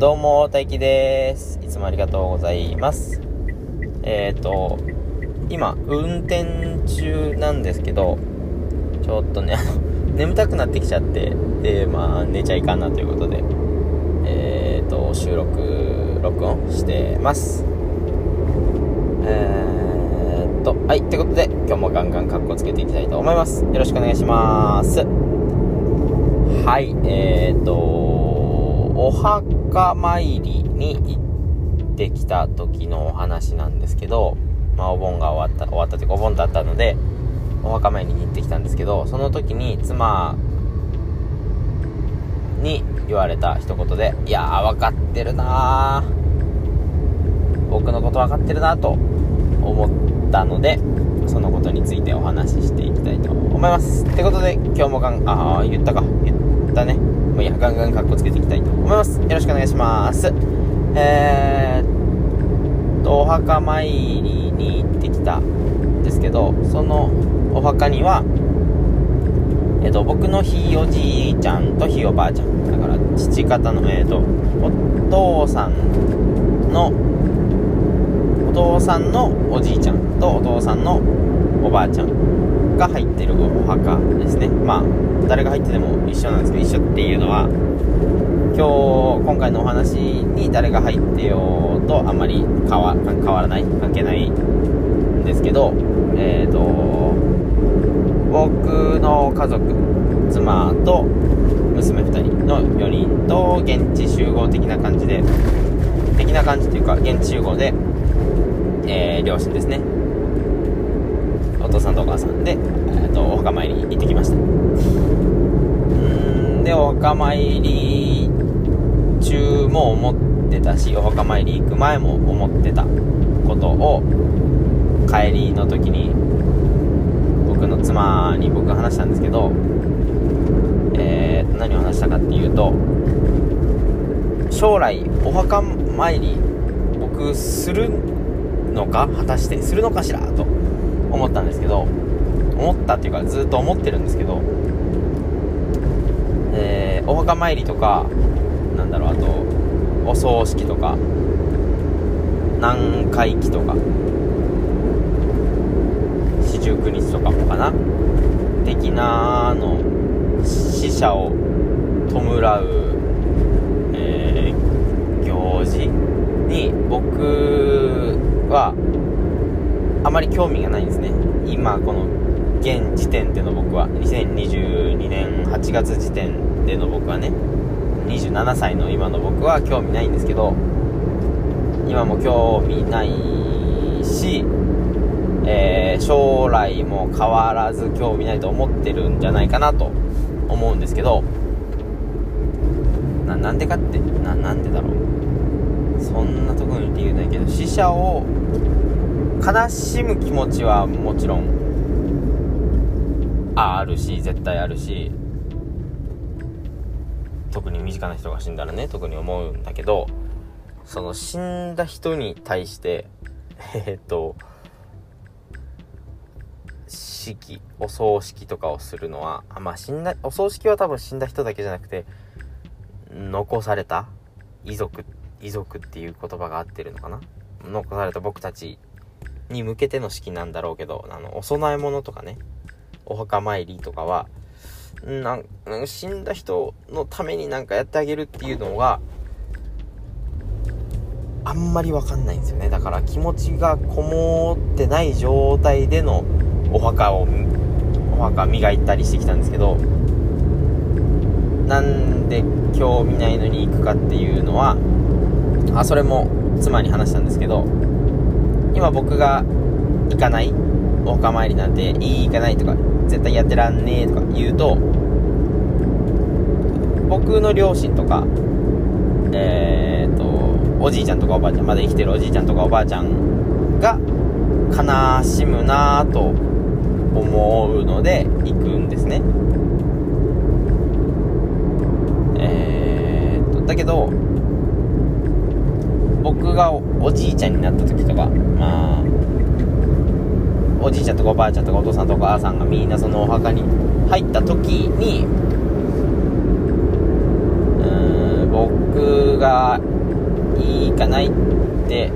どうも、大輝です。いつもありがとうございます。えっ、ー、と、今、運転中なんですけど、ちょっとね、眠たくなってきちゃって、で、まあ、寝ちゃいかんなということで、えっ、ー、と、収録、録音してます。えーっと、はい、ってことで、今日もガンガンカッコつけていきたいと思います。よろしくお願いします。はい、えーっと、お墓参りに行ってきた時のお話なんですけど、まあ、お盆が終わった、終わったというか、お盆だったので、お墓参りに行ってきたんですけど、その時に妻に言われた一言で、いやー、分かってるな。僕のこと分かってるなと思ったので、そのことについてお話ししていきたいと思います。ってことで、今日もガン、あー、言ったか。言ったね。もいいや、ガンガンカッコつけていきたいと思います。よろしくお願いします。えーっと、お墓参りに行ってきたんですけど、そのお墓には、えっと、僕のひいおじいちゃんとひいおばあちゃん。だから、父方の、えっと、お父さんの、お父さんのおじいちゃんとお父さんのおばあちゃんが入ってるお墓ですね。まあ、誰が入ってても一緒なんですけど、一緒っていうのは、今日、今回のお話に誰が入ってようとあんまり変わらない、関係ないんですけど、えっ、ー、と、僕の家族、妻と娘2人の4人と現地集合的な感じで、的な感じというか、現地集合で、えー、両親ですね。お父さんとお母さんで、えー、とお墓参りに行ってきました。うんでお墓参り中も思ってたしお墓参り行く前も思ってたことを帰りの時に僕の妻に僕話したんですけどえー、何を話したかっていうと将来お墓参り僕するのか果たしてするのかしらと。思ったんですけど思ったっていうかずっと思ってるんですけどえー、お墓参りとかなんだろうあとお葬式とか南海忌とか四十九日とかもかな的なの死者を弔う、えー、行事に僕はあまり興味がないんですね。今この現時点での僕は。2022年8月時点での僕はね。27歳の今の僕は興味ないんですけど。今も興味ないし、えー、将来も変わらず興味ないと思ってるんじゃないかなと思うんですけど。なんでかってななんでだろう。そんなとこに理由ないけど死者を悲しむ気持ちはもちろんああるし絶対あるし特に身近な人が死んだらね特に思うんだけどその死んだ人に対してえー、っと式お葬式とかをするのはあまあ死んだお葬式は多分死んだ人だけじゃなくて残された遺族遺族っていう言葉が合ってるのかな？残された僕たちに向けての式なんだろうけどあのお供え物とかね。お墓参りとかはなん死んだ人のためになんかやってあげるっていうのがあんまりわかんないんですよね。だから気持ちがこもってない状態でのお墓をお墓磨いたりしてきたんですけどなんで興味ないのに行くかっていうのはあそれも妻に話したんですけど今僕が行かないお墓参りなんていい行かないとか絶対やってらんねえとか言うと僕の両親とかえー、っとおじいちゃんとかおばあちゃんまだ生きてるおじいちゃんとかおばあちゃんが悲しむなぁと思うので行くんですね。えー、っとだけど僕がおじいちゃんになった時とかまあおじいちゃんとかおばあちゃんとかお父さんとかお母さんがみんなそのお墓に入った時にうん僕がいいかないって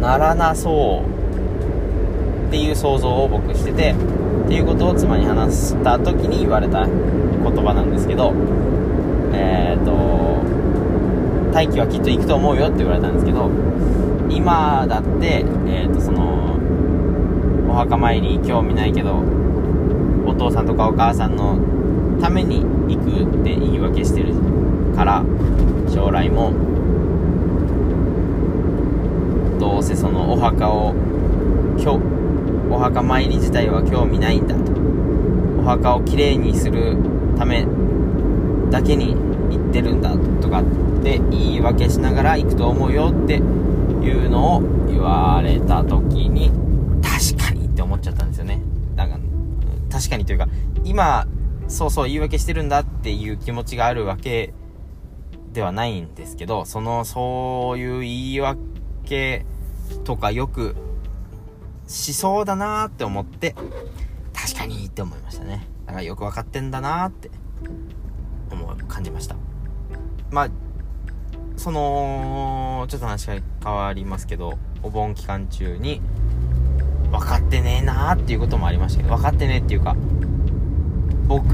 ならなそうっていう想像を僕しててっていうことを妻に話した時に言われた言葉なんですけどえっ、ー、と大気はきっと行くと思うよって言われたんですけど今だってえ、ー、とそのお墓参り興味ないけどお父さんとかお母さんのために行くって言い訳してるから将来もどうせそのお墓をお墓参り自体は興味ないんだと。お墓をきれいにするためだけに行ってるんだとかって言い訳しながら行くと思うよっていうのを言われた時に確かにって思っちゃったんですよねなんか確かにというか今そうそう言い訳してるんだっていう気持ちがあるわけではないんですけどそのそういう言い訳とかよくしそうだなーって思って、確かにって思いましたね。だからよく分かってんだなーって、感じました。まあ、その、ちょっと話が変わりますけど、お盆期間中に、分かってねえなーっていうこともありましたけど、分かってねえっていうか、僕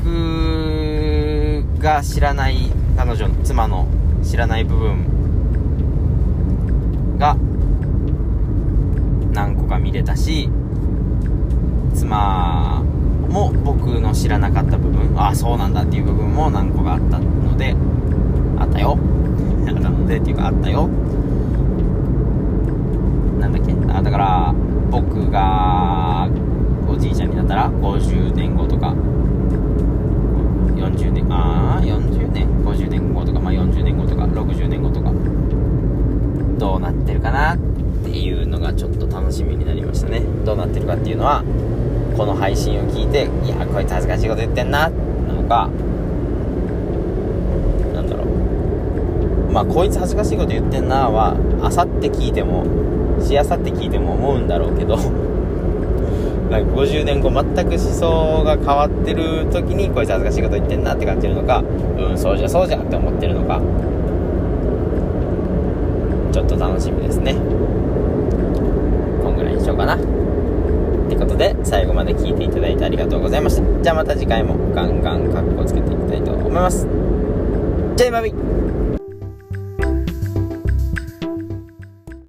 が知らない、彼女の、妻の知らない部分が、何個か見れたし妻も僕の知らなかった部分ああそうなんだっていう部分も何個かあったのであったよ。あったのでっていうかあったよ。なんだっけ？あだから僕がおじいちゃんになったら50年後とか。40年ああ40年？50年後とかまあ40年後とか60年後とか。どうなってるかなっていうのがちょっと楽しみになりましたね。どうなってるかっていうのはこの配信を聞いていやこいつ恥ずかしいこと言ってんななのかなんだろう。まあこいつ恥ずかしいこと言ってんなはあさって聞いてもしあさって聞いても思うんだろうけど なんか50年後全く思想が変わってる時にこいつ恥ずかしいこと言ってんなって感じるのかうんそうじゃそうじゃって思ってるのか。ちょっと楽しみですねぐらいにしようかな。ってことで、最後まで聞いていただいてありがとうございました。じゃあまた次回もガンガンカッコつけていきたいと思います。じゃあ、バビ